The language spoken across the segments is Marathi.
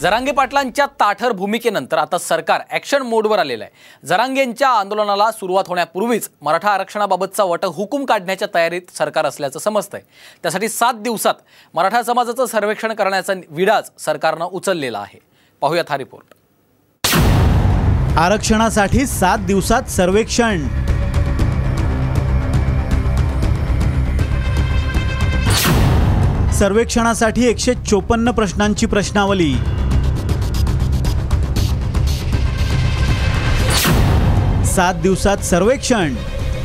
जरांगे पाटलांच्या ताठर भूमिकेनंतर आता सरकार ॲक्शन मोडवर आलेलं आहे. जरांगेंच्या आंदोलनाला सुरुवात होण्यापूर्वीच मराठा आरक्षणाबाबतचा वट हुकूम काढण्याच्या तयारीत सरकार असल्याचं समजतंय. त्यासाठी सात दिवसात मराठा समाजाचं सर्वेक्षण करण्याचा विडाच सरकारनं उचललेला आहे. पाहूयात हा रिपोर्ट आरक्षणासाठी सात दिवसात सर्वेक्षण. सर्वेक्षणासाठी एकशे चोपन्न प्रश्नांची प्रश्नावली. सात दिवसात सर्वेक्षण.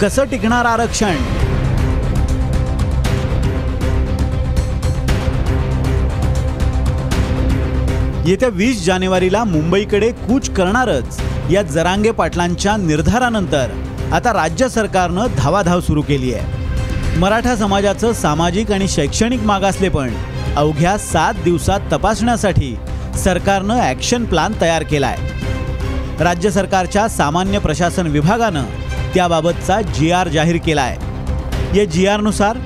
कसं टिकणार आरक्षण? येत्या वीस जानेवारीला मुंबईकडे कूच करणारच या जरांगे पाटलांच्या निर्धारानंतर. आता राज्य सरकारनं धावाधाव सुरू केली आहे. मराठा समाजाचं सामाजिक आणि शैक्षणिक मागासलेपण अवघ्या सात दिवसात तपासण्यासाठी सरकारनं ॲक्शन प्लॅन तयार केला आहे राज्य सरकारच्या सामान्य प्रशासन विभागानं त्याबाबतचा जी आर जाहीर केला आहे या जी आरनुसार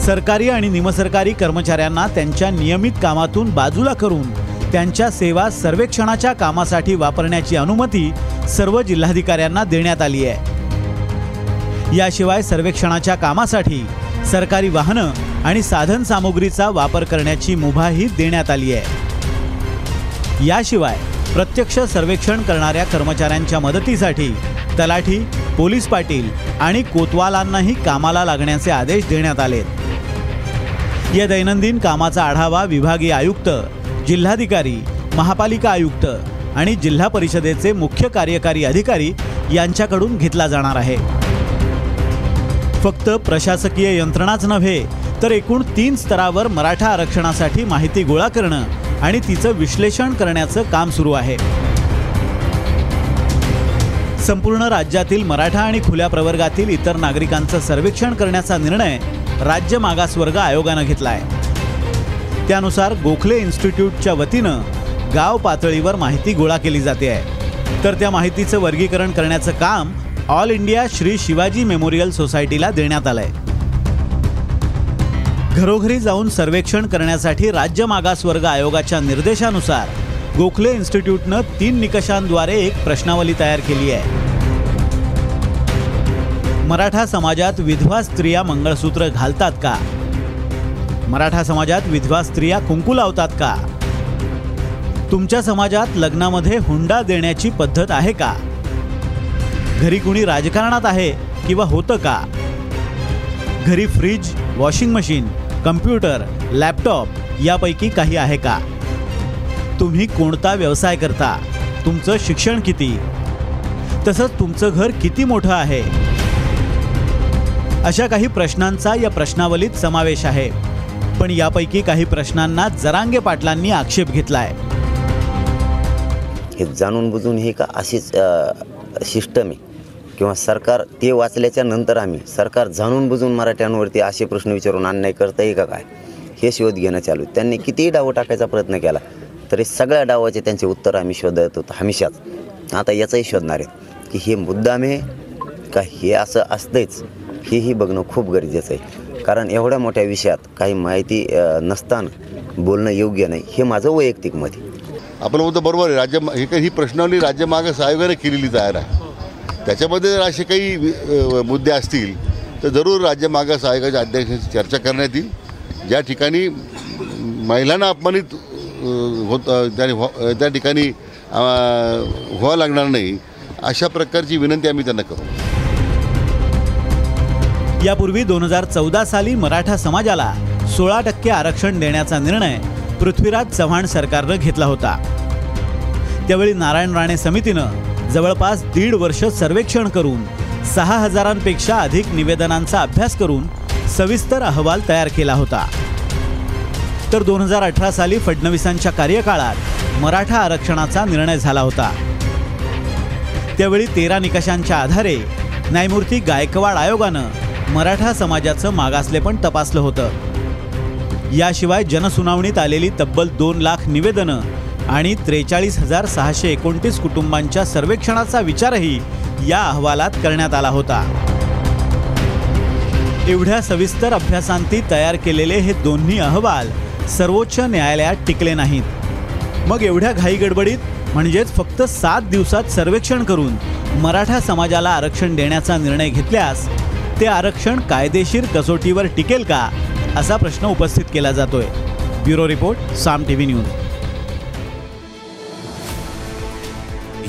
सरकारी आणि निमसरकारी कर्मचाऱ्यांना त्यांच्या नियमित कामातून बाजूला करून त्यांच्या सेवा सर्वेक्षणाच्या कामासाठी वापरण्याची अनुमती सर्व जिल्हाधिकाऱ्यांना देण्यात आली आहे. याशिवाय सर्वेक्षणाच्या कामासाठी सरकारी वाहनं आणि साधन सामुग्रीचा वापर करण्याची मुभाही देण्यात आली आहे. याशिवाय प्रत्यक्ष सर्वेक्षण करणाऱ्या कर्मचाऱ्यांच्या मदतीसाठी तलाठी पोलीस पाटील आणि कोतवालांनाही कामाला लागण्याचे आदेश देण्यात आलेत. या दैनंदिन कामाचा आढावा विभागीय आयुक्त जिल्हाधिकारी महापालिका आयुक्त आणि जिल्हा परिषदेचे मुख्य कार्यकारी अधिकारी यांच्याकडून घेतला जाणार आहे. फक्त प्रशासकीय यंत्रणाच नव्हे तर एकूण तीन स्तरावर मराठा आरक्षणासाठी माहिती गोळा करणं आणि तिचं विश्लेषण करण्याचं काम सुरू आहे. संपूर्ण राज्यातील मराठा आणि खुल्या प्रवर्गातील इतर नागरिकांचं सर्वेक्षण करण्याचा निर्णय राज्य मागासवर्ग आयोगानं घेतला आहे त्यानुसार गोखले इन्स्टिट्यूटच्या वतीनं गाव पातळीवर माहिती गोळा केली जाते आहे. तर त्या माहितीचं वर्गीकरण करण्याचं काम All India Shri Shivaji Memorial सोसायटीला देण्यात आलं आहे घरोघरी जाऊन सर्वेक्षण करण्यासाठी राज्य मागासवर्ग आयोगाच्या निर्देशानुसार गोखले इन्स्टिट्यूटनं तीन निकषांद्वारे एक प्रश्नावली तयार केली आहे. मराठा समाजात विधवा स्त्रिया मंगळसूत्र घालतात का? मराठा समाजात विधवा स्त्रिया कुंकू लावतात का? तुमच्या समाजात लग्नामध्ये हुंडा देण्याची पद्धत आहे का? घरी कुणी राजकारणात आहे किंवा होतं का? घरी fridge washing machine computer laptop यापैकी काही आहे का? तुम्ही कोणता व्यवसाय करता? तुमचं शिक्षण किती? तसंच तुमचं घर किती मोठं आहे? अशा काही प्रश्नांचा या प्रश्नावलीत समावेश आहे. पण यापैकी काही प्रश्नांना जरांगे पाटलांनी आक्षेप घेतलाय. हे जाणून बुजून हे का अशीच सिस्टम आहे. किंवा सरकार ते वाचल्याच्या नंतर आम्ही सरकार जाणून बुजून मराठ्यांवरती असे प्रश्न विचारून अन्याय करता येईल का काय? हे शोध घेणं चालू त्यांनी कितीही डाव टाकायचा प्रयत्न केला तरी सगळ्या डावाचे त्यांचे उत्तर आम्ही शोधत होतो हमेशाच. आता याचंही शोधणार आहेत की हे मुद्दाम आहे का हे असं असतंच हेही बघणं खूप गरजेचं आहे. कारण एवढ्या मोठ्या विषयात काही माहिती नसताना बोलणं योग्य नाही. हे माझं वैयक्तिक मत आहे. आपण म्हणतो बरोबर आहे. राज्य हे काही ही प्रश्नावली राज्य मागास आयोगाने केलेली तयार आहे. त्याच्यामध्ये जर असे काही मुद्दे असतील तर जरूर राज्य मागास आयोगाच्या अध्यक्षांशी चर्चा करण्यात येईल. ज्या ठिकाणी महिलांना अपमानित होत अ, त्या ठिकाणी व्हावं लागणार नाही अशा प्रकारची विनंती आम्ही त्यांना करू यापूर्वी दोन हजार चौदा साली मराठा समाजाला सोळा टक्के आरक्षण देण्याचा निर्णय पृथ्वीराज चव्हाण सरकारनं घेतला होता. त्यावेळी नारायण राणे समितीनं जवळपास दीड वर्ष सर्वेक्षण करून सहा हजारांपेक्षा अधिक निवेदनांचा अभ्यास करून सविस्तर अहवाल तयार केला होता. तर दोन हजार अठरा साली फडणवीसांच्या कार्यकाळात मराठा आरक्षणाचा निर्णय झाला होता. त्यावेळी तेरा निकषांच्या आधारे न्यायमूर्ती गायकवाड आयोगानं मराठा समाजाचं मागासलेपण तपासलं होतं. याशिवाय जनसुनावणीत आलेली तब्बल दोन लाख निवेदनं आणि त्रेचाळीस हजार सहाशे एकोणतीस कुटुंबांच्या सर्वेक्षणाचा विचारही या अहवालात करण्यात आला होता. एवढ्या सविस्तर अभ्यासांती तयार केलेले हे दोन्ही अहवाल सर्वोच्च न्यायालयात टिकले नाहीत. मग एवढ्या घाईगडबडीत म्हणजेच फक्त सात दिवसात सर्वेक्षण करून मराठा समाजाला आरक्षण देण्याचा निर्णय घेतल्यास ते आरक्षण कायदेशीर कसोटीवर टिकेल का असा प्रश्न उपस्थित केला जातोय. Bureau report Saam TV news.